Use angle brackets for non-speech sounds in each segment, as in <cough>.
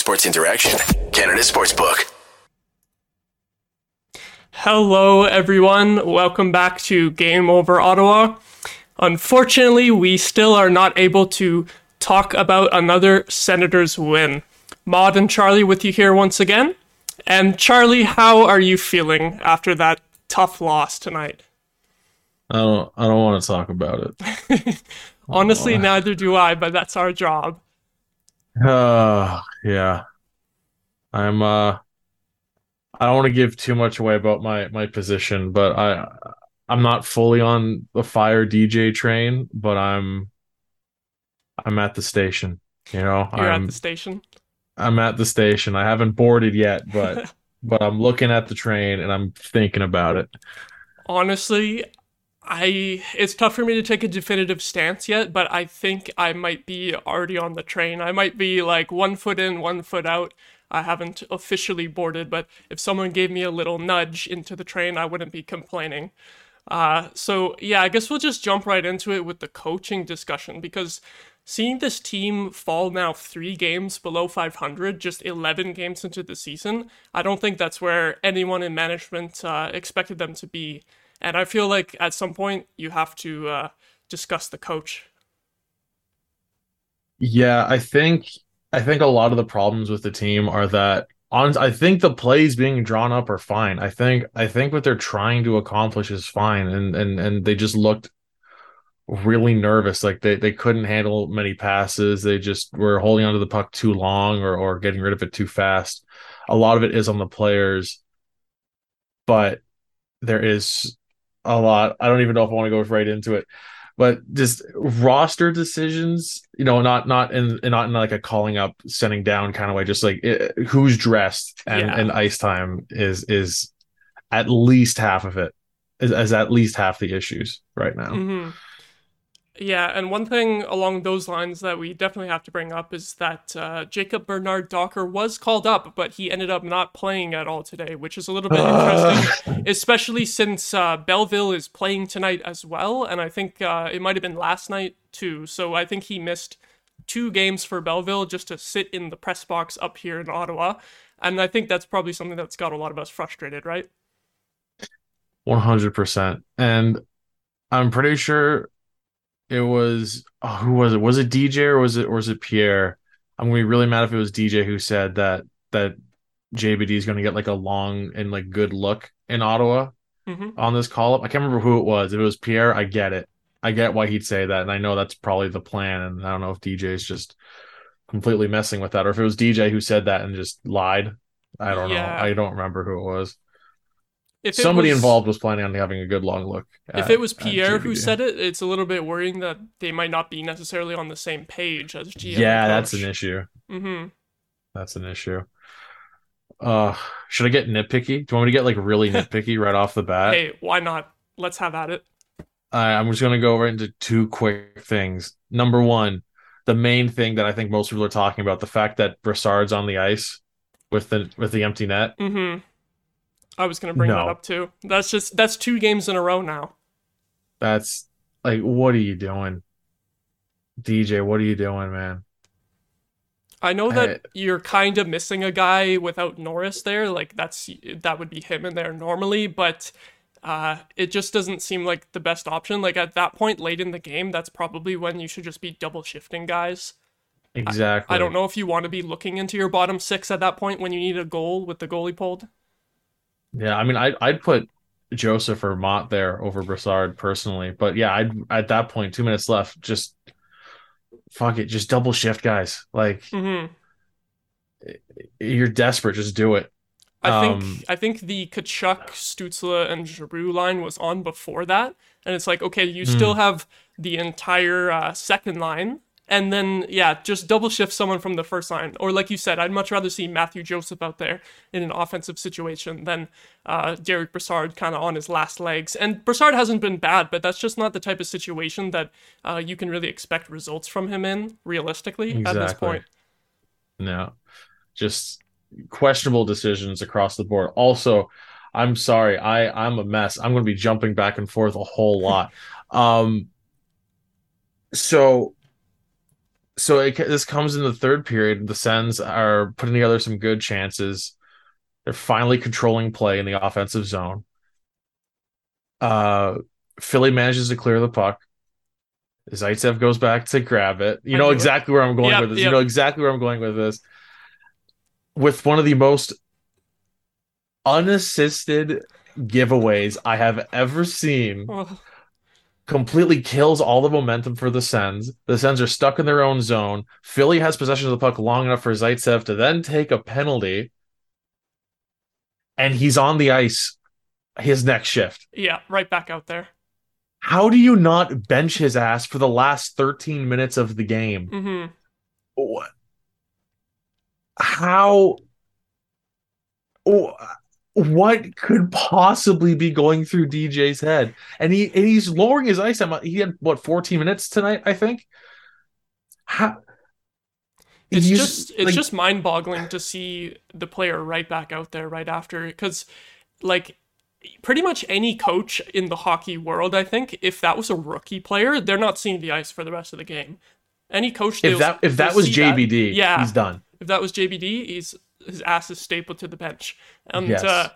Sports Interaction, Canada Sportsbook. Hello, everyone. Welcome back to Game Over Ottawa. Unfortunately, we still are not able to talk about another Senators win. Maud and Charlie with you here once again. And Charlie, how are you feeling after that tough loss tonight? I don't I don't want to talk about it. <laughs> Honestly, oh. neither do I, but that's our job. Uh <sighs> yeah. I'm uh I don't want to give too much away about my my position, but I I'm not fully on the fire DJ train, but I'm I'm at the station. You know, You're I'm at the station. I'm at the station. I haven't boarded yet, but <laughs> but I'm looking at the train and I'm thinking about it. Honestly, I it's tough for me to take a definitive stance yet, but I think I might be already on the train. I might be like one foot in, one foot out. I haven't officially boarded, but if someone gave me a little nudge into the train, I wouldn't be complaining. Uh, so yeah, I guess we'll just jump right into it with the coaching discussion because seeing this team fall now three games below 500, just 11 games into the season, I don't think that's where anyone in management uh, expected them to be. And I feel like at some point you have to uh, discuss the coach. Yeah, I think I think a lot of the problems with the team are that on I think the plays being drawn up are fine. I think I think what they're trying to accomplish is fine and and and they just looked really nervous like they they couldn't handle many passes. They just were holding onto the puck too long or or getting rid of it too fast. A lot of it is on the players but there is a lot. I don't even know if I want to go right into it but just roster decisions you know not not in not in like a calling up sending down kind of way just like it, who's dressed and yeah. and ice time is is at least half of it is, is at least half the issues right now mm-hmm. Yeah, and one thing along those lines that we definitely have to bring up is that uh, Jacob Bernard Docker was called up, but he ended up not playing at all today, which is a little bit interesting, especially since uh, Belleville is playing tonight as well, and I think uh, it might have been last night too. So I think he missed two games for Belleville just to sit in the press box up here in Ottawa, and I think that's probably something that's got a lot of us frustrated, right? One hundred percent, and I'm pretty sure it was oh, who was it? Was it DJ or was it or was it Pierre? I'm gonna be really mad if it was DJ who said that that JBD is gonna get like a long and like good look in Ottawa mm-hmm. on this call up. I can't remember who it was. If it was Pierre, I get it. I get why he'd say that, and I know that's probably the plan. And I don't know if DJ is just completely messing with that, or if it was DJ who said that and just lied. I don't yeah. know. I don't remember who it was if somebody was, involved was planning on having a good long look. At, if it was Pierre who said it, it's a little bit worrying that they might not be necessarily on the same page as GM. Yeah, that's an issue. Mm-hmm. That's an issue. Uh, should I get nitpicky? Do you want me to get like really <laughs> nitpicky right off the bat? Hey, why not? Let's have at it. I'm just gonna go right into two quick things. Number one, the main thing that I think most people are talking about, the fact that Brassard's on the ice with the with the empty net. Mm-hmm I was going to bring no. that up too. That's just that's two games in a row now. That's like what are you doing? DJ, what are you doing, man? I know that I, you're kind of missing a guy without Norris there. Like that's that would be him in there normally, but uh, it just doesn't seem like the best option. Like at that point late in the game, that's probably when you should just be double shifting guys. Exactly. I, I don't know if you want to be looking into your bottom six at that point when you need a goal with the goalie pulled. Yeah, I mean, I I'd put Joseph or Motte there over Brassard personally, but yeah, I'd at that point, two minutes left, just fuck it, just double shift, guys. Like mm-hmm. you're desperate, just do it. I um, think I think the Tkachuk, Stützle, and Giroux line was on before that, and it's like okay, you mm. still have the entire uh, second line and then yeah, just double shift someone from the first line. Or like you said, I'd much rather see Matthew Joseph out there in an offensive situation than uh, Derek Brassard kind of on his last legs. And Brassard hasn't been bad, but that's just not the type of situation that uh, you can really expect results from him in realistically exactly. at this point. No, just questionable decisions across the board. Also, I'm sorry, I I'm a mess. I'm going to be jumping back and forth a whole lot. <laughs> um, so so it, this comes in the third period. The Sens are putting together some good chances. They're finally controlling play in the offensive zone. Uh, Philly manages to clear the puck. Zaitsev goes back to grab it. You know exactly where I'm going Yep, with this. yep. You know exactly where I'm going with this. With one of the most unassisted giveaways I have ever seen, Oh, completely kills all the momentum for the Sens. The Sens are stuck in their own zone. Philly has possession of the puck long enough for Zaitsev to then take a penalty, and he's on the ice his next shift. yeah, right back out there. How do you not bench his ass for the last 13 minutes of the game? Mm-hmm. What? How? wh- What could possibly be going through DJ's head? And he and he's lowering his ice time. He had what 14 minutes tonight, I think. How? It's just it's like, just mind-boggling to see the player right back out there right after because like pretty much any coach in the hockey world I think if that was a rookie player they're not seeing the ice for the rest of the game. Any coach if that if that was see that. JBD, yeah, he's done. if that was JBD, he's his ass is stapled to the bench, and Yes. uh,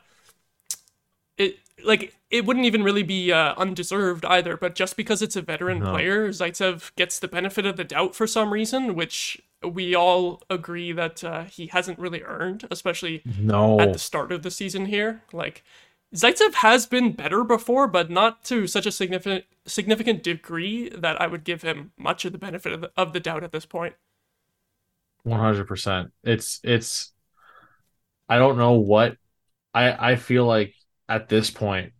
it like it wouldn't even really be uh, undeserved either. But just because it's a veteran No. player, Zaitsev gets the benefit of the doubt for some reason, which we all agree that uh, he hasn't really earned, especially No, at the start of the season here. Like Zaitsev has been better before, but not to such a significant significant degree that I would give him much of the benefit of the, of the doubt at this point. One hundred percent. It's it's. I don't know what. I I feel like at this point,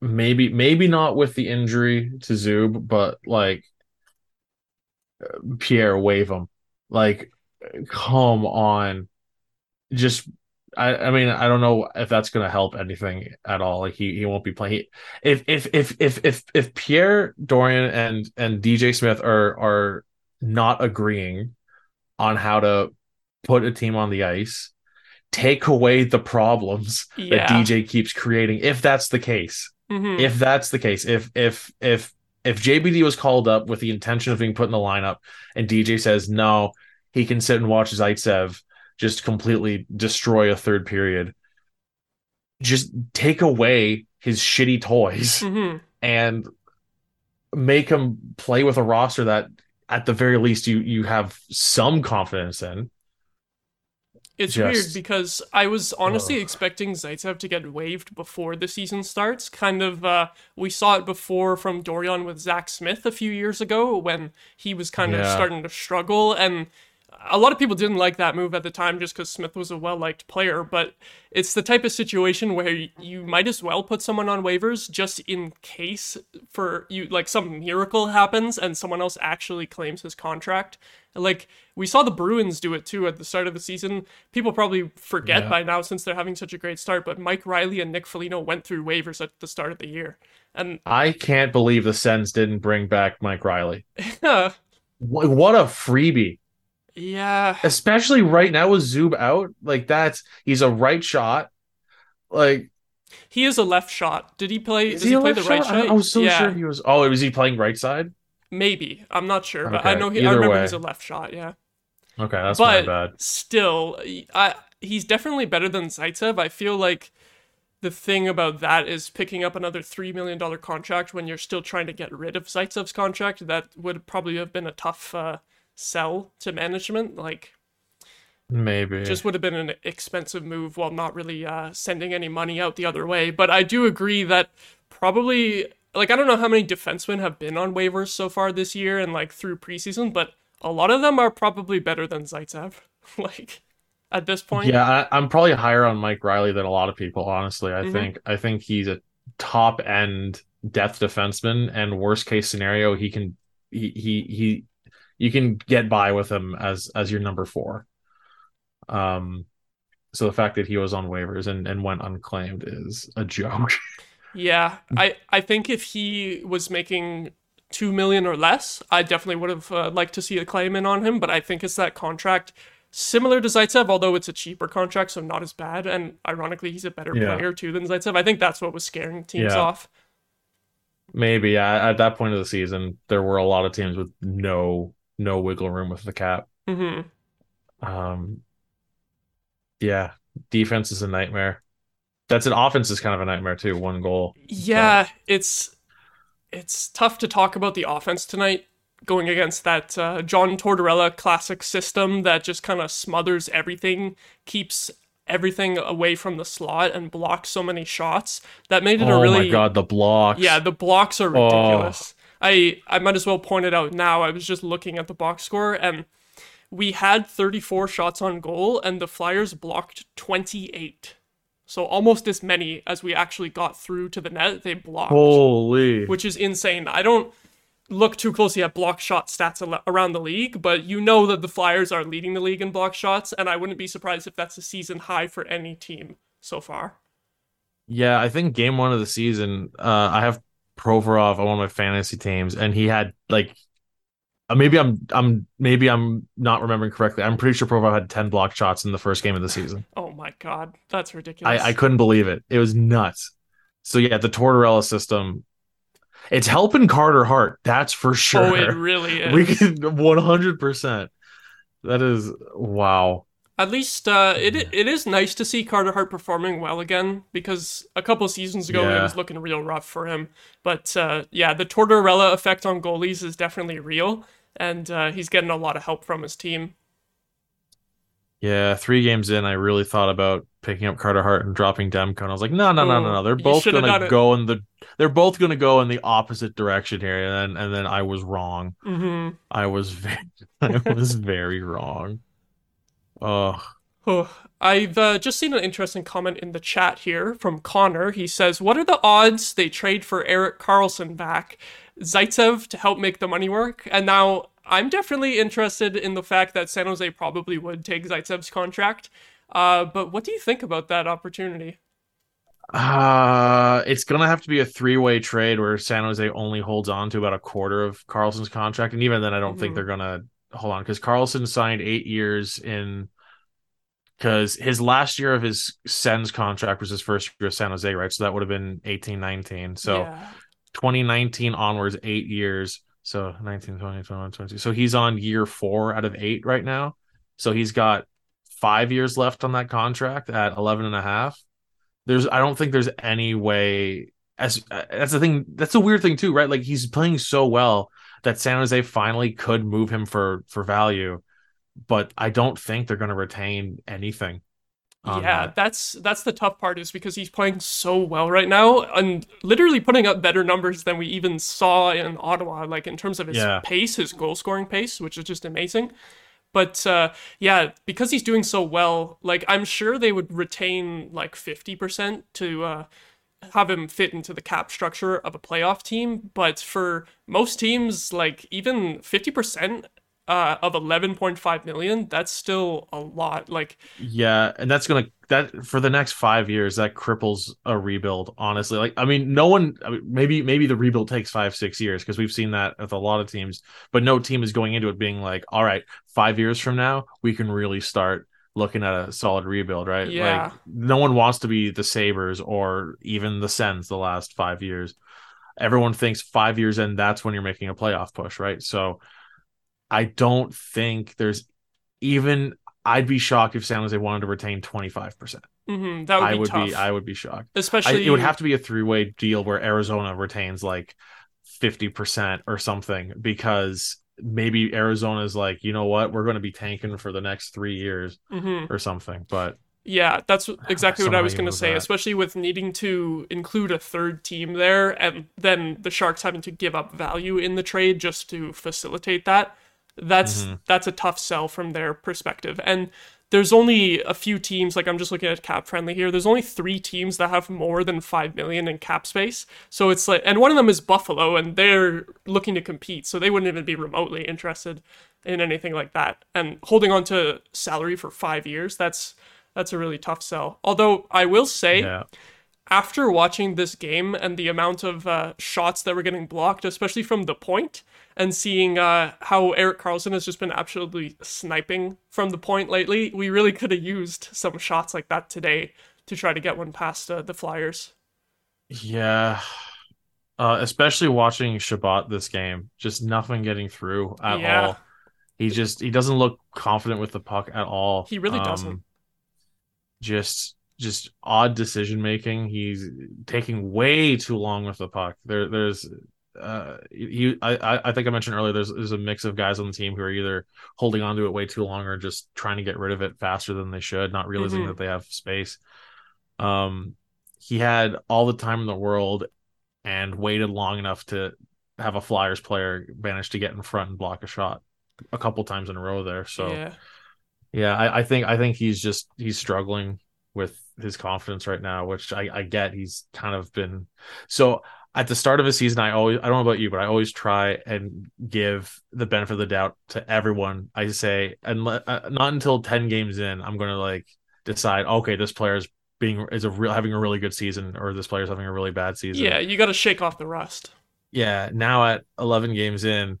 maybe maybe not with the injury to Zub, but like Pierre, wave him. Like, come on, just. I, I mean I don't know if that's gonna help anything at all. Like he, he won't be playing. He, if if if if if if Pierre Dorion and and DJ Smith are are not agreeing on how to put a team on the ice, take away the problems Yeah. that DJ keeps creating. If that's the case, Mhm. if that's the case, if if if if JBD was called up with the intention of being put in the lineup, and DJ says no, he can sit and watch Zaitsev just completely destroy a third period. Just take away his shitty toys Mhm. and make him play with a roster that at the very least you you have some confidence in. It's Just- weird because I was honestly Ugh. expecting Zaitsev to get waived before the season starts. Kind of, uh, we saw it before from Dorion with Zach Smith a few years ago when he was kind of starting to struggle. And a lot of people didn't like that move at the time just because Smith was a well liked player. But it's the type of situation where you might as well put someone on waivers just in case for you, like some miracle happens and someone else actually claims his contract. Like we saw the Bruins do it too at the start of the season. People probably forget Yeah. by now since they're having such a great start, but Mike Reilly and Nick Foligno went through waivers at the start of the year. And I can't believe the Sens didn't bring back Mike Reilly. <laughs> What a freebie. Yeah, Especially right now with Zub out. Like that's he's a right shot. Like he is a left shot. Did he play? is does he, a play the right shot? I, I was so yeah, sure he was oh, was he playing right side? maybe. I'm not sure, but I know he. I remember way. he's a left shot. Yeah. Okay, that's my but bad. still, I he's definitely better than Zaitsev. I feel like the thing about that is picking up another three million dollar contract when you're still trying to get rid of Zaitsev's contract. That would probably have been a tough uh, sell to management. Like, Maybe. just would have been an expensive move while not really uh, sending any money out the other way. But I do agree that probably. Like I don't know how many defensemen have been on waivers so far this year and like through preseason, but a lot of them are probably better than Zaitsev. <laughs> like at this point. Yeah, I, I'm probably higher on Mike Reilly than a lot of people. Honestly, I Mhm. think I think he's a top end depth defenseman, and worst case scenario, he can he he he you can get by with him as as your number four. Um, so the fact that he was on waivers and and went unclaimed is a joke. <laughs> Yeah, I I think if he was making two million or less, I definitely would have uh, liked to see a claim in on him. But I think it's that contract similar to Zaitsev, although it's a cheaper contract, so not as bad. And ironically, he's a better Yeah. player too than Zaitsev. I think that's what was scaring teams Yeah. off. Maybe yeah, at that point of the season, there were a lot of teams with no no wiggle room with the cap. hmm Um, yeah, defense is a nightmare. That's an offense is kind of a nightmare too. One goal. Yeah, it's it's tough to talk about the offense tonight going against that uh, John Tortorella classic system that just kind of smothers everything, keeps everything away from the slot and blocks so many shots. That made it a really. Oh my god, the blocks. Yeah, the blocks are Oh. I I might as well point it out now. I was just looking at the box score and we had 34 shots on goal and the Flyers blocked 28. So almost as many as we actually got through to the net, they blocked, Holy. which is insane. I don't look too closely at block shot stats around the league, but you know that the Flyers are leading the league in block shots and I wouldn't be surprised if that's a season high for any team so far. Yeah, I think game one of the season, uh, I have Provorov on one of my fantasy teams, and he had like uh, maybe I'm I'm maybe I'm not remembering correctly. I'm pretty sure Provorov had 10 block shots in the first game of the season. Oh my god, that's ridiculous. I, I couldn't believe it. It was nuts. So yeah, the Tortorella system, it's helping Carter Hart. That's for sure. Oh, it really <laughs> is. we can 100%. That is wow. At least uh, it it is nice to see Carter Hart performing well again because a couple seasons ago it was looking real rough for him. But uh, yeah, the Tortorella effect on goalies is definitely real, and uh, he's getting a lot of help from his team. Yeah, three games in, I really thought about picking up Carter Hart and dropping Demko. And I was like, no, no, no, no, Oh, no. They're both gonna go in the they're both gonna go in the opposite direction here. And then and then I was wrong. hmm I was very <laughs> I was very wrong. Oh, Oh, I've uh, just seen an interesting comment in the chat here from Connor. He says, "What are the odds they trade for Erik Karlsson back, Zaitsev to help make the money work?" And now I'm definitely interested in the fact that San Jose probably would take Zaitsev's contract. Uh, but what do you think about that opportunity? uh it's gonna have to be a three-way trade where San Jose only holds on to about a quarter of Karlsson's contract. And even then I don't think Mhm. they're gonna hold on because Karlsson signed eight years in because his last year of his Sens contract was his first year of San Jose, right? So that would have been 18, 19. So yeah. 2019 onwards, eight years. So 19, 20, 21, 22. So he's on year four out of eight right now. So he's got five years left on that contract at 11 and a half. There's, I don't think there's any way. As that's the thing. That's a weird thing too, right? Like he's playing so well that San Jose finally could move him for for value, but I don't think they're going to retain anything. yeah, that. that's that's the tough part is because he's playing so well right now and literally putting up better numbers than we even saw in Ottawa, like in terms of his Yeah. pace, his goal scoring pace, which is just amazing. But uh, yeah, because he's doing so well, like I'm sure they would retain like 50% to uh, have him fit into the cap structure of a playoff team. But for most teams, like even 50% uh, of 11.5 million, that's still a lot. Like Yeah, and that's gonna that for the next five years that cripples a rebuild. Honestly, like I mean, no one. I mean, maybe maybe the rebuild takes five six years because we've seen that with a lot of teams. But no team is going into it being like, all right, five years from now we can really start looking at a solid rebuild, right? Yeah. Like no one wants to be the Sabres or even the Sens the last five years. Everyone thinks five years in that's when you're making a playoff push, right? So I don't think there's even I'd be shocked if San Jose wanted to retain 25%. mhm, that would I be would tough. be I would be shocked. I, Especially it would have to be a three-way deal where Arizona retains like 50% or something because maybe Arizona's like, "You know what? We're going to be tanking for the next 3 years Mhm. or something." But Yeah, that's exactly what I was going to say, that. especially with needing to include a third team there and then the Sharks having to give up value in the trade just to facilitate that. That's Mm-hmm. that's a tough sell from their perspective. And there's only a few teams like I'm just looking at cap friendly here. There's only 3 teams that have more than 5 million in cap space. So it's like and one of them is Buffalo and they're looking to compete. So they wouldn't even be remotely interested in anything like that. And holding on to salary for 5 years, that's that's a really tough sell. Although I will say, yeah. After watching this game and the amount of uh, shots that were getting blocked, especially from the point, and seeing uh, how Erik Karlsson has just been absolutely sniping from the point lately, we really could have used some shots like that today to try to get one past uh, the Flyers. Yeah. Uh, especially watching Chabot this game, just nothing getting through at Yeah. all. He just he doesn't look confident with the puck at all. He really doesn't. Um, Just just odd decision making. He's taking way too long with the puck. There there's uh he I I- think I mentioned earlier there's there's a mix of guys on the team who are either holding on to it way too long or just trying to get rid of it faster than they should, not realizing Mhm. that they have space. Um he had all the time in the world and waited long enough to have a Flyers player manage to get in front and block a shot a couple times in a row there. So yeah. yeah, I, I think I think he's just he's struggling with his confidence right now, which I, I get. He's kind of been so at the start of a season. I always I don't know about you, but I always try and give the benefit of the doubt to everyone. I say, and uh, not until ten games in, I'm going to like decide. Okay, this player's being is a real having a really good season, or this player is having a really bad season. Yeah, you got to shake off the rust. yeah. Now at 11 games in,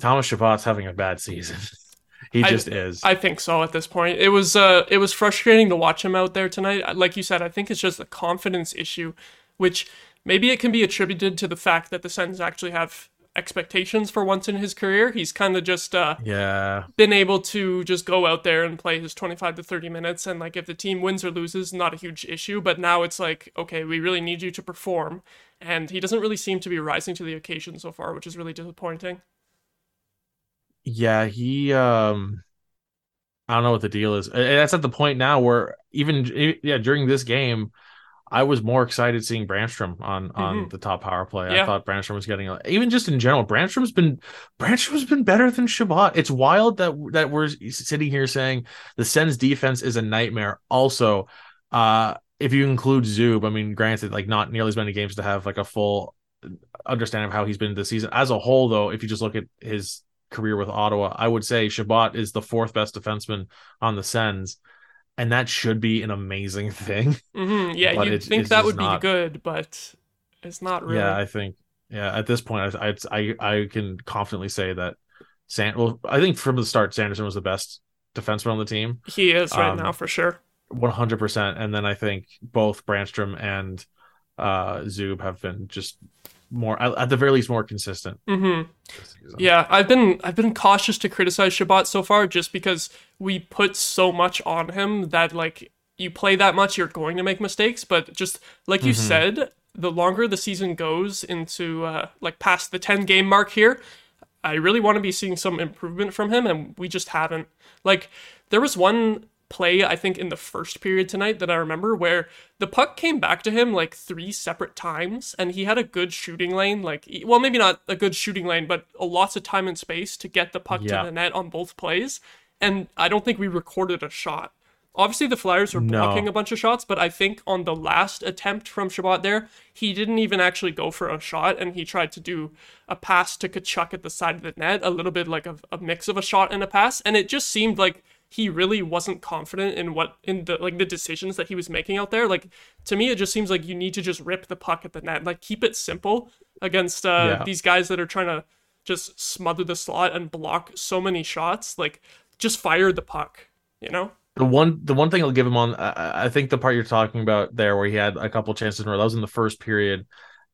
Thomas Chabot's having a bad season. <laughs> he I- just is. I think so at this point. It was uh it was frustrating to watch him out there tonight. Like you said, I think it's just a confidence issue, which maybe it can be attributed to the fact that the Sens actually have expectations for once in his career. He's kind of just uh yeah. been able to just go out there and play his 25 to 30 minutes and like if the team wins or loses not a huge issue but now it's like okay we really need you to perform and he doesn't really seem to be rising to the occasion so far which is really disappointing Yeah, he um I don't know what the deal is. And that's at the point now where even yeah, during this game, I was more excited seeing Brännström on on Mhm. the top power play. I thought Brännström was getting even just in general, Brännström's been Brännström's been better than Chabot. It's wild that that we're sitting here saying the Sens defense is a nightmare. Also, uh if you include Zub, I mean, granted, like not nearly as many games to have like a full understanding of how he's been this season. As a whole, though, if you just look at his career with Ottawa, I would say Chabot is the fourth best defenseman on the Sens, and that should be an amazing <laughs> thing. hmm yeah it's- think it's that would be good but it's not really Yeah, I think. Yeah, at this point, I I I can confidently say that San. Well, I think from the start, Sanderson was the best defenseman on the team, he is right um, now for sure one hundred percent. And then I think both Brännström and uh Zub have been just more, at, the very least, more consistent. hmm. Yeah, I've been I've been cautious to criticize Chabot so far just because we put so much on him that like you play that much you're going to make mistakes, but just like you said, the longer the season goes into uh, like past the 10 game mark here, I really want to be seeing some improvement from him and we just haven't. Like there was one play I think in the first period tonight that I remember where the puck came back to him like three separate times and he had a good shooting lane like well maybe not a good shooting lane but a lots of time and space to get the puck Yeah. to the net on both plays and I don't think we recorded a shot. Obviously the Flyers were No. blocking a bunch of shots but I think on the last attempt from Chabot there he didn't even actually go for a shot and he tried to do a pass to Tkachuk at the side of the net a little bit like a, a mix of a shot and a pass and it just seemed like he really wasn't confident in what in the like the decisions that he was making out there. Like to me, it just seems like you need to just rip the puck at the net, like keep it simple against uh, Yeah. these guys that are trying to just smother the slot and block so many shots. Like just fire the puck, you know? The one, the one thing I'll give him on, I, I think the part you're talking about there, where he had a couple chances in a row, that was in the first period,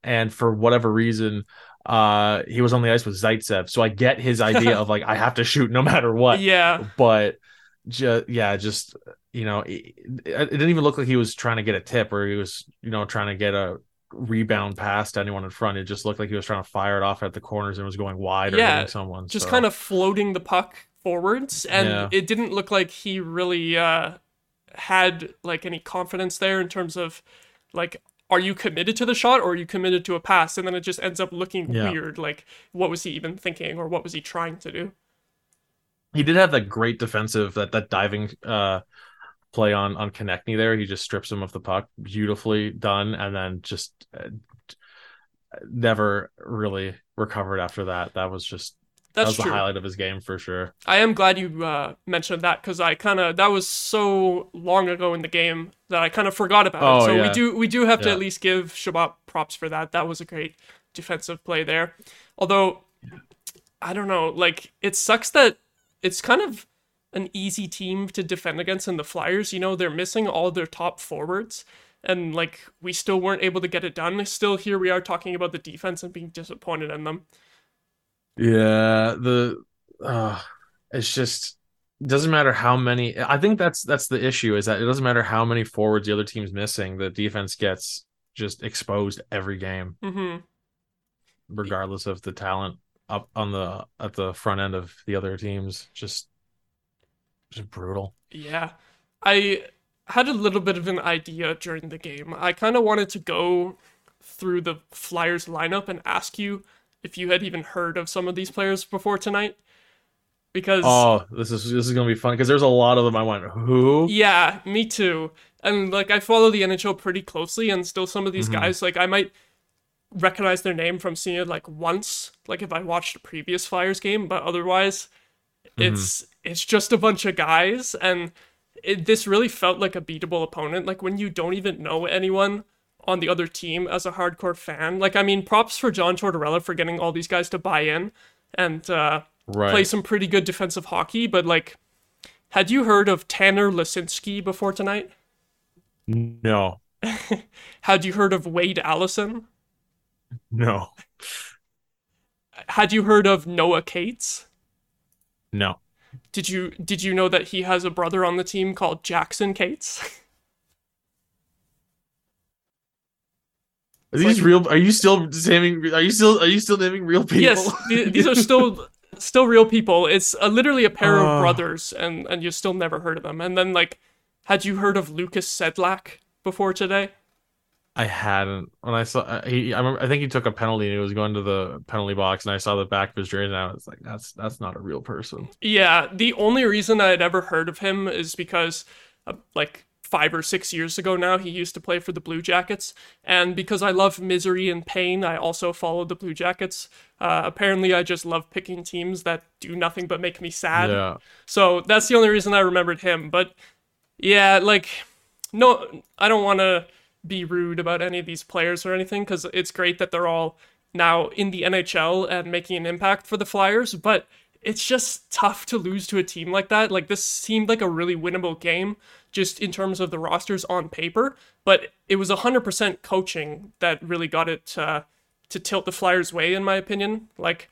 and for whatever reason, uh, he was on the ice with Zaitsev. So I get his idea <laughs> of like I have to shoot no matter what. Yeah, But just yeah, just you know, it, it didn't even look like he was trying to get a tip or he was you know trying to get a rebound past anyone in front. It just looked like he was trying to fire it off at the corners and was going wide or hitting someone. just so. kind of floating the puck forwards, and Yeah. it didn't look like he really uh, had like any confidence there in terms of like. Are you committed to the shot or are you committed to a pass? And then it just ends up looking Yeah. weird. Like, what was he even thinking or what was he trying to do? He did have that great defensive that that diving uh play on on Konecny there. He just strips him of the puck, beautifully done, and then just uh, never really recovered after that. That was just that That's was true. the highlight of his game for sure. I am glad you uh, mentioned that because I kind of that was so long ago in the game that I kind of forgot about Oh, it. So we do we do have to at least give Chabot props for that. That was a great defensive play there. Although I don't know, like it sucks that it's kind of an easy team to defend against in the Flyers. You know, they're missing all their top forwards. And like we still weren't able to get it done. Still here we are talking about the defense and being disappointed in them. Yeah, the uh it's just doesn't matter how many. I think that's that's the issue is that it doesn't matter how many forwards the other team's missing. The defense gets just exposed every game, hmm regardless of the talent up on the at the front end of the other teams. Just just brutal. Yeah. I had a little bit of an idea during the game. I kind of wanted to go through the Flyers lineup and ask you if you had even heard of some of these players before tonight. Because Oh, this is this is gonna be fun because there's a lot of them. I went who? yeah, me too. And like I follow the NHL pretty closely and still some of these Mhm. guys like I might recognize their name from seeing it like once, like if I watched a previous Flyers game, but otherwise it's it's just a bunch of guys and it, this really felt like a beatable opponent. Like when you don't even know anyone on the other team as a hardcore fan like i mean props for john tortorella for getting all these guys to buy in and uh, Right. play some pretty good defensive hockey but like had you heard of tanner laczynski before tonight? No, <laughs> had you heard of wade allison no, had you heard of noah cates no. did you did you know that he has a brother on the team called jackson cates Are these like- real? Are you still naming? Are you still? Are you still naming real people? Yes, th- these are still <laughs> still real people. It's uh literally a pair Oh. of brothers, and and you still never heard of them. And then like, had you heard of Lukas Sedlak before today? I hadn't. When I saw, he, I remember. I think he took a penalty and he was going to the penalty box, and I saw the back of his jersey, and I was like, "That's that's not a real person." Yeah, the only reason I had ever heard of him is because, uh, like five or six years ago now, he used to play for the Blue Jackets, and because I love misery and pain, I also followed the Blue Jackets. Uh, apparently, I just love picking teams that do nothing but make me sad. Yeah, So that's the only reason I remembered him. But yeah, like, no, I don't want to be rude about any of these players or anything because it's great that they're all now in the NHL and making an impact for the Flyers. But it's just tough to lose to a team like that. Like, this seemed like a really winnable game just in terms of the rosters on paper. But it was 100% coaching that really got it uh, to tilt the Flyers' way, in my opinion. Like,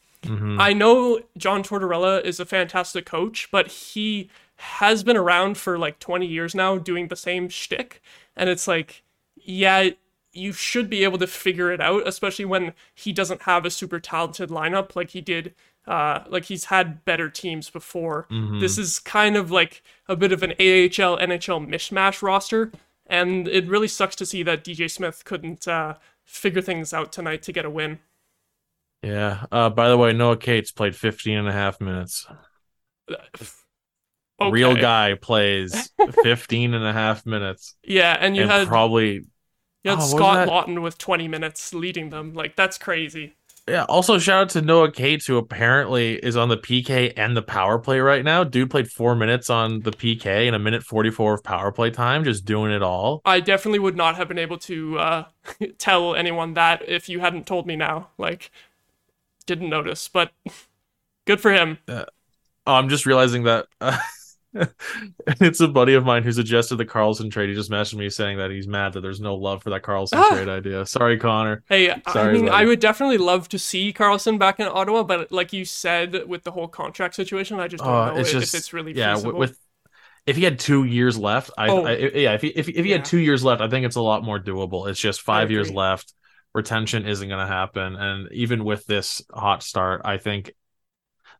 I know John Tortorella is a fantastic coach, but he has been around for like 20 years now doing the same shtick. And it's like, yeah, you should be able to figure it out, especially when he doesn't have a super talented lineup like he did. Uh, like he's had better teams before. This is kind of like a bit of an AHL NHL mishmash roster, and it really sucks to see that DJ Smith couldn't uh, figure things out tonight to get a win. yeah. Uh, by the way, Noah Cates played 15 and a half minutes. Okay. Real guy plays <laughs> 15 and a half minutes, Yeah, and you and had probably you had Oh, Scott? Laughton with 20 minutes leading them. Like that's crazy. Yeah. Also, shout out to Noah Cates, who apparently is on the PK and the power play right now. Dude played four minutes on the PK and a minute 44 of power play time, just doing it all. I definitely would not have been able to uh, <laughs> tell anyone that if you hadn't told me now. Like, didn't notice, but <laughs> good for him. Oh, I'm just realizing that uh, <laughs> <laughs> it's a buddy of mine who suggested the Karlsson trade. He just messaged me saying that he's mad that there's no love for that Karlsson Ah. trade idea. Sorry, Connor. Hey, I Sorry, mean, I would definitely love to see Karlsson back in Ottawa, but like you said with the whole contract situation, I just don't Uh, know it's if just it's really yeah. feasible. With, with if he had two years left, I, Oh. I yeah. If he if, if he Yeah. had two years left, I think it's a lot more doable. It's just five years left. Retention isn't going to happen, and even with this hot start, I think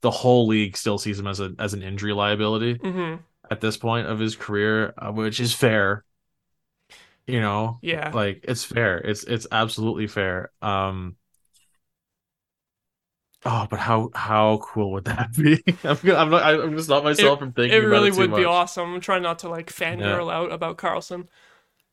the whole league still sees him as a as an injury liability. hmm at this point of his career, uh, which is fair. You know, Yeah. like it's fair. It's it's absolutely fair. Um. Oh, but how how cool would that <laughs> be? I'm gonna, I'm not I'm gonna stop myself from thinking it about really it would be awesome. I'm trying not to like fangirl out about Karlsson.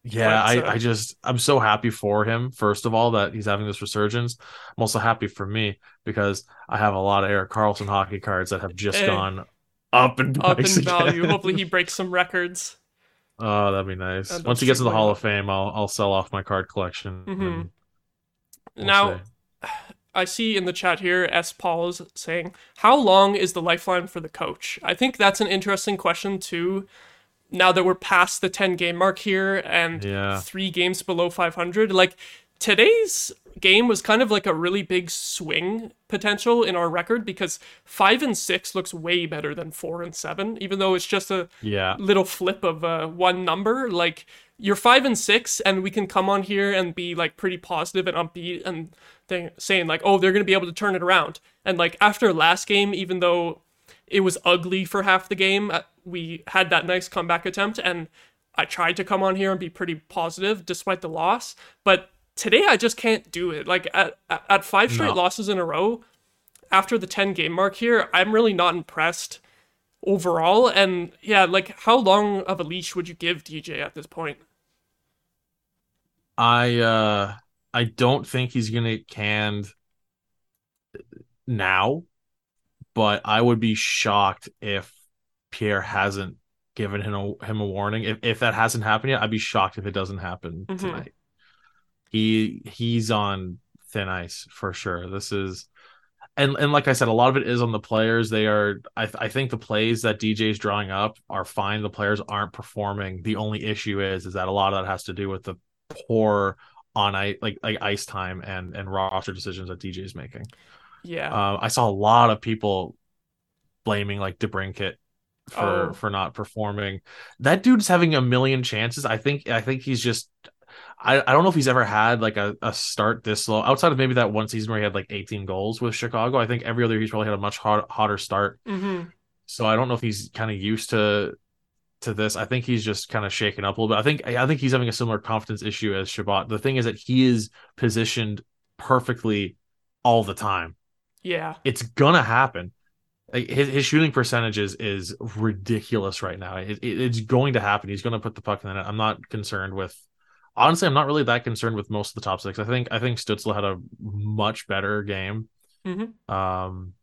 Yeah, But, uh, I, I just I'm so happy for him. First of all, that he's having this resurgence. I'm also happy for me because I have a lot of Erik Karlsson hockey cards that have just Eh. gone up in Up in <laughs> value. again. Hopefully he breaks some records. Oh, that'd be nice. That'd Once he gets in the Hall of Fame, I'll I'll sell off my card collection. Mhm. we'll now, see. <sighs> I see in the chat here, S. Paul is saying, How long is the lifeline for the coach? I think that's an interesting question, too. Now that we're past the 10 game mark here and Yeah. three games below 500, like today's game was kind of like a really big swing potential in our record because five and six looks way better than four and seven, even though it's just a Yeah. little flip of uh, one number. Like you're five and six, and we can come on here and be like pretty positive and upbeat and th- saying like, oh, they're gonna be able to turn it around. And like after last game, even though it was ugly for half the game, uh, we had that nice comeback attempt, and I tried to come on here and be pretty positive despite the loss. But today, I just can't do it. Like at at- five straight No. losses in a row, after the 10 game mark here, I'm really not impressed overall. And yeah, like how long of a leash would you give DJ at this point? I uh I don't think he's gonna get canned now, but I would be shocked if Pierre hasn't given him a him a warning. If if that hasn't happened yet, I'd be shocked if it doesn't happen Mhm. tonight. He he's on thin ice for sure. This is and and like I said, a lot of it is on the players. They are I I think the plays that DJ's drawing up are fine. The players aren't performing. The only issue is is that a lot of that has to do with the poor on ice like like ice time and and roster decisions that DJ's making. Yeah. Uh, I saw a lot of people blaming like DeBrincat for Oh. for not performing. That dude's having a million chances. I think I think he's just I, I don't know if he's ever had like a, a start this low outside of maybe that one season where he had like 18 goals with Chicago. I think every other year he's probably had a much hot, hotter start. hmm So I don't know if he's kind of used to to this. I think he's just kind of shaken up a little bit. I think I think he's having a similar confidence issue as Chabot. The thing is that he is positioned perfectly all the time. Yeah. It's gonna happen. Like his, his shooting percentages is ridiculous right now. It, it- it's going to happen. He's going to put the puck in the net. I'm not concerned with. Honestly, I'm not really that concerned with most of the top six. I think I think Stützle had a much better game. Mhm. Um,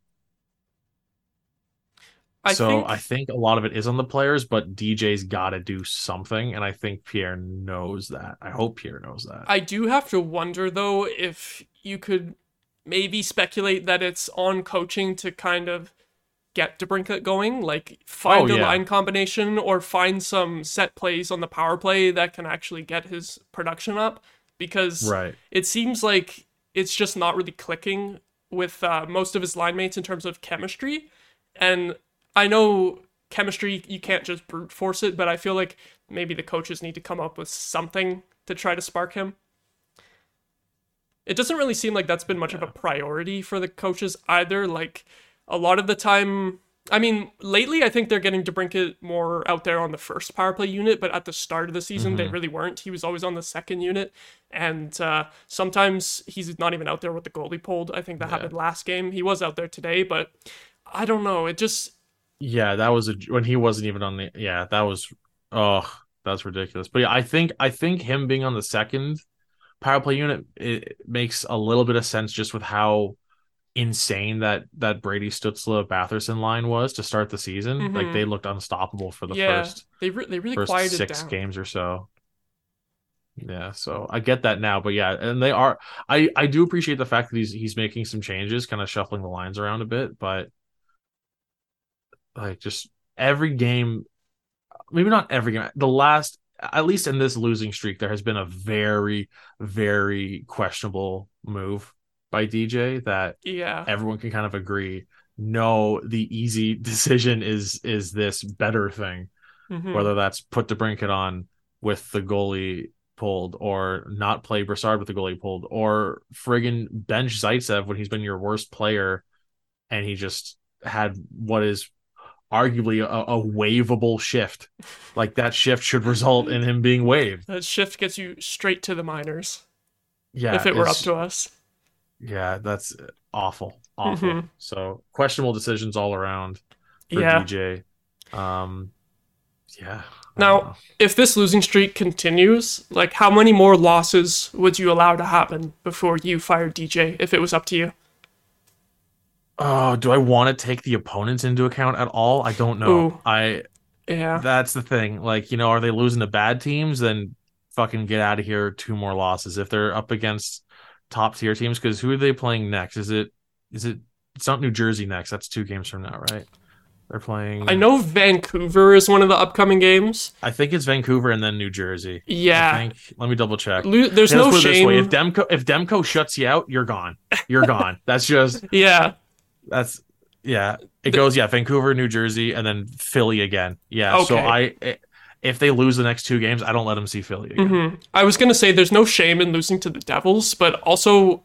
I so think I think a lot of it is on the players, but DJ's got to do something, and I think Pierre knows that. I hope Pierre knows that. I do have to wonder though if you could maybe speculate that it's on coaching to kind of get DeBrincat going, like find Oh, a yeah. line combination or find some set plays on the power play that can actually get his production up because right. it seems like it's just not really clicking with uh, most of his line mates in terms of chemistry. And I know chemistry, you can't just brute force it, but I feel like maybe the coaches need to come up with something to try to spark him. It doesn't really seem like that's been much of a priority for the coaches either. Like a lot of the time, I mean, lately I think they're getting DeBrincat more out there on the first power play unit, but at the start of the season they really weren't. He was always on the second unit, and uh, sometimes he's not even out there with the goalie pulled. I think that happened last game. He was out there today, but I don't know. It just Yeah, that was a when he wasn't even on the. Yeah, that was. Oh, that's ridiculous. But yeah, I think I think him being on the second power play unit it makes a little bit of sense just with how insane that that Brady Stützle Batherson line was to start the season. Like Mhm. they looked unstoppable for the yeah, first they re- they really first six games or so. Yeah, so I get that now, but yeah, and they are. I I do appreciate the fact that he's he's making some changes, kind of shuffling the lines around a bit, but like just every game, maybe not every game. The last, at least in this losing streak, there has been a very very questionable move by DJ that Yeah, everyone can kind of agree. No, the easy <laughs> decision is is this better thing Mhm. whether that's put the DeBrincat on with the goalie pulled or not play Brassard with the goalie pulled or friggin' bench Zaitsev when he's been your worst player and he just had what is arguably a, a waivable shift. Like that shift should result in him being waived. that shift gets you straight to the minors Yeah. if it were up to us. Yeah, that's awful. Awful. Mhm. So questionable decisions all around for Yeah. DJ. Um yeah. Now- know. If this losing streak continues, like how many more losses would you allow to happen before you fired DJ if it was up to you? Oh, do I want to take the opponents into account at all? I don't know. Ooh. I Yeah. that's the thing. Like, you know, are they losing to bad teams? Then fucking get out of here. Two more losses if they're up against top tier teams. Because who are they playing next? Is it is it? It's not New Jersey next. That's two games from now, right? They're playing. I know Vancouver is one of the upcoming games. I think it's Vancouver and then New Jersey. Yeah. I think. Let me double check. Lo- there's Yeah, no let's put it this way, shame. If Demko if Demko shuts you out, you're gone. You're gone. <laughs> That's just yeah. That's yeah. It goes yeah, Vancouver, New Jersey, and then Philly again. Yeah. So I if they lose the next two games, I don't let them see Philly again. hmm I was gonna say there's no shame in losing to the Devils, but also,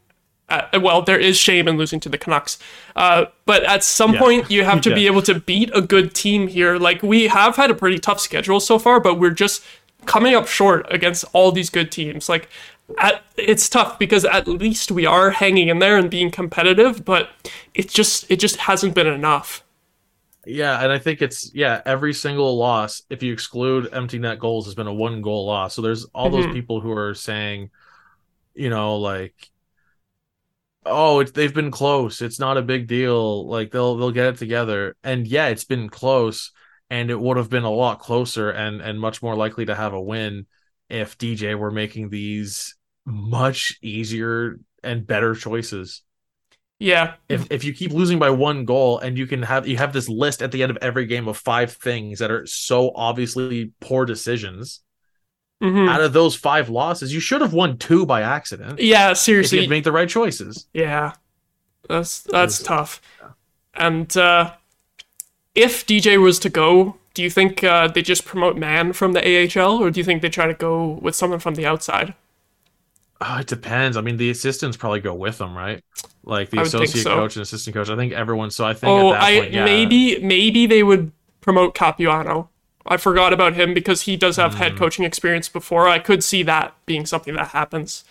uh, well, there is shame in losing to the Canucks. Uh, but at some Yeah. point, you have to <laughs> be able to beat a good team here. Like we have had a pretty tough schedule so far, but we're just coming up short against all these good teams. Like. At, it's tough because at least we are hanging in there and being competitive, but it just it just hasn't been enough. Yeah, and I think it's yeah, every single loss, if you exclude empty net goals, has been a one goal loss. So there's all those Mhm. people who are saying, you know, like, oh, it's they've been close. It's not a big deal. Like they'll they'll get it together. And yeah, it's been close, and it would have been a lot closer and and much more likely to have a win if DJ were making these much easier and better choices Yeah, if if you keep losing by one goal and you can have you have this list at the end of every game of five things that are so obviously poor decisions hmm out of those five losses you should have won two by accident yeah. Seriously, you made the right choices Yeah, that's that's was- tough. And uh, if DJ was to go, do you think uh, they just promote Man from the AHL, or do you think they try to go with someone from the outside? Oh, it depends i mean the assistants probably go with them right like the I would think associate so. coach and assistant coach i think everyone so i think Oh, at that I point yeah maybe maybe they would promote Capuano. I forgot about him because he does have Hmm. head coaching experience before. I could see that being something that happens.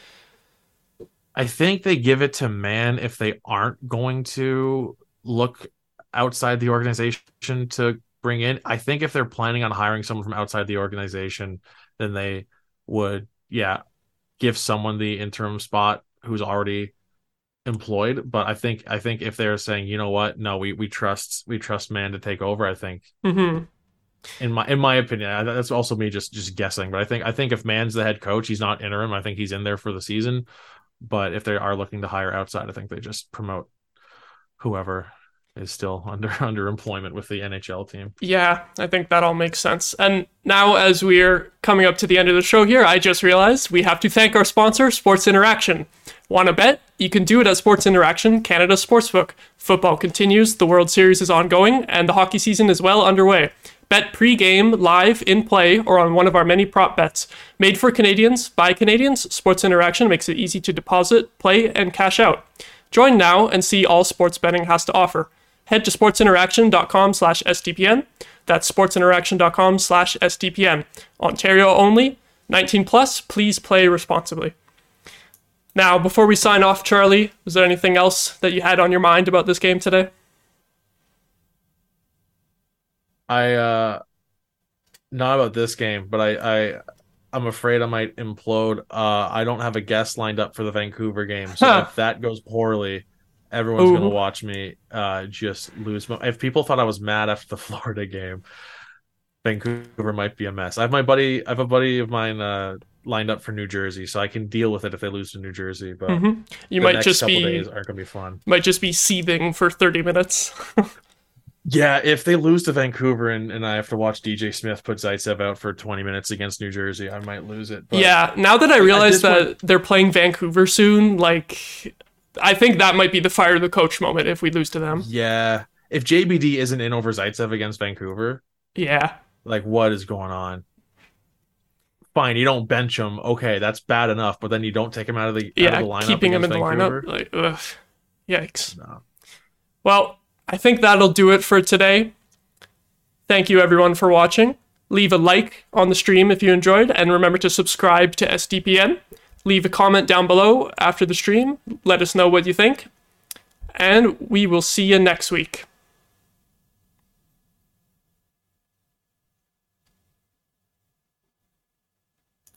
I think they give it to man if they aren't going to look outside the organization to bring in. I think if they're planning on hiring someone from outside the organization, then they would, yeah, give someone the interim spot who's already employed. But I think I think if they're saying, you know what, no, we we trust we trust man to take over. I think hmm in my in my opinion, I- that's also me just just guessing. But I think I think if man's the head coach, he's not interim. I think he's in there for the season. But if they are looking to hire outside, I think they just promote whoever is still <laughs> under underemployment with the NHL team. Yeah, I think that all makes sense. And now, as we're coming up to the end of the show here, I just realized we have to thank our sponsor, Sports Interaction. Want to bet? You can do it at Sports Interaction, Canada Sportsbook. Football continues, the World Series is ongoing, and the hockey season is well underway. Bet pre-game, live, in play, or on one of our many prop bets. Made for Canadians, by Canadians, Sports Interaction makes it easy to deposit, play, and cash out. Join now and see all sports betting has to offer. Head to sportsinteraction.com slash SDPN. That's sportsinteraction.com slash SDPN. Ontario only. 19 plus. Please play responsibly. Now, before we sign off, Charlie, is there anything else that you had on your mind about this game today? I uh not about this game, but I I I'm afraid I might implode. Uh I don't have a guest lined up for the Vancouver game. So Huh. if that goes poorly, everyone's gonna watch me uh just lose mo- if people thought I was mad after the <laughs> Florida game, Vancouver might be a mess. I have my buddy I have a buddy of mine uh lined up for New Jersey, so I can deal with it if they lose to New Jersey, but Mhm. You might just couple be days aren't gonna be fun. might just be seething for 30 minutes. <laughs> Yeah, if they lose to Vancouver and, and I have to watch DJ Smith put Zaitsev out for 20 minutes against New Jersey, I might lose it. But yeah, now that I realize that one- they're playing Vancouver soon, like I think that might be the fire the coach moment if we lose to them. yeah, if JBD isn't in over Zaitsev against Vancouver, Yeah. like what is going on? Fine, you don't bench him. Okay, that's bad enough, but then you don't take him out of the, out Yeah, of the lineup keeping him in against the Vancouver? lineup. Like, ugh. Yikes. No. Well, I think that'll do it for today. Thank you everyone for watching. Leave a like on the stream if you enjoyed, and remember to subscribe to SDPN. Leave a comment down below after the stream. Let us know what you think. And we will see you next week.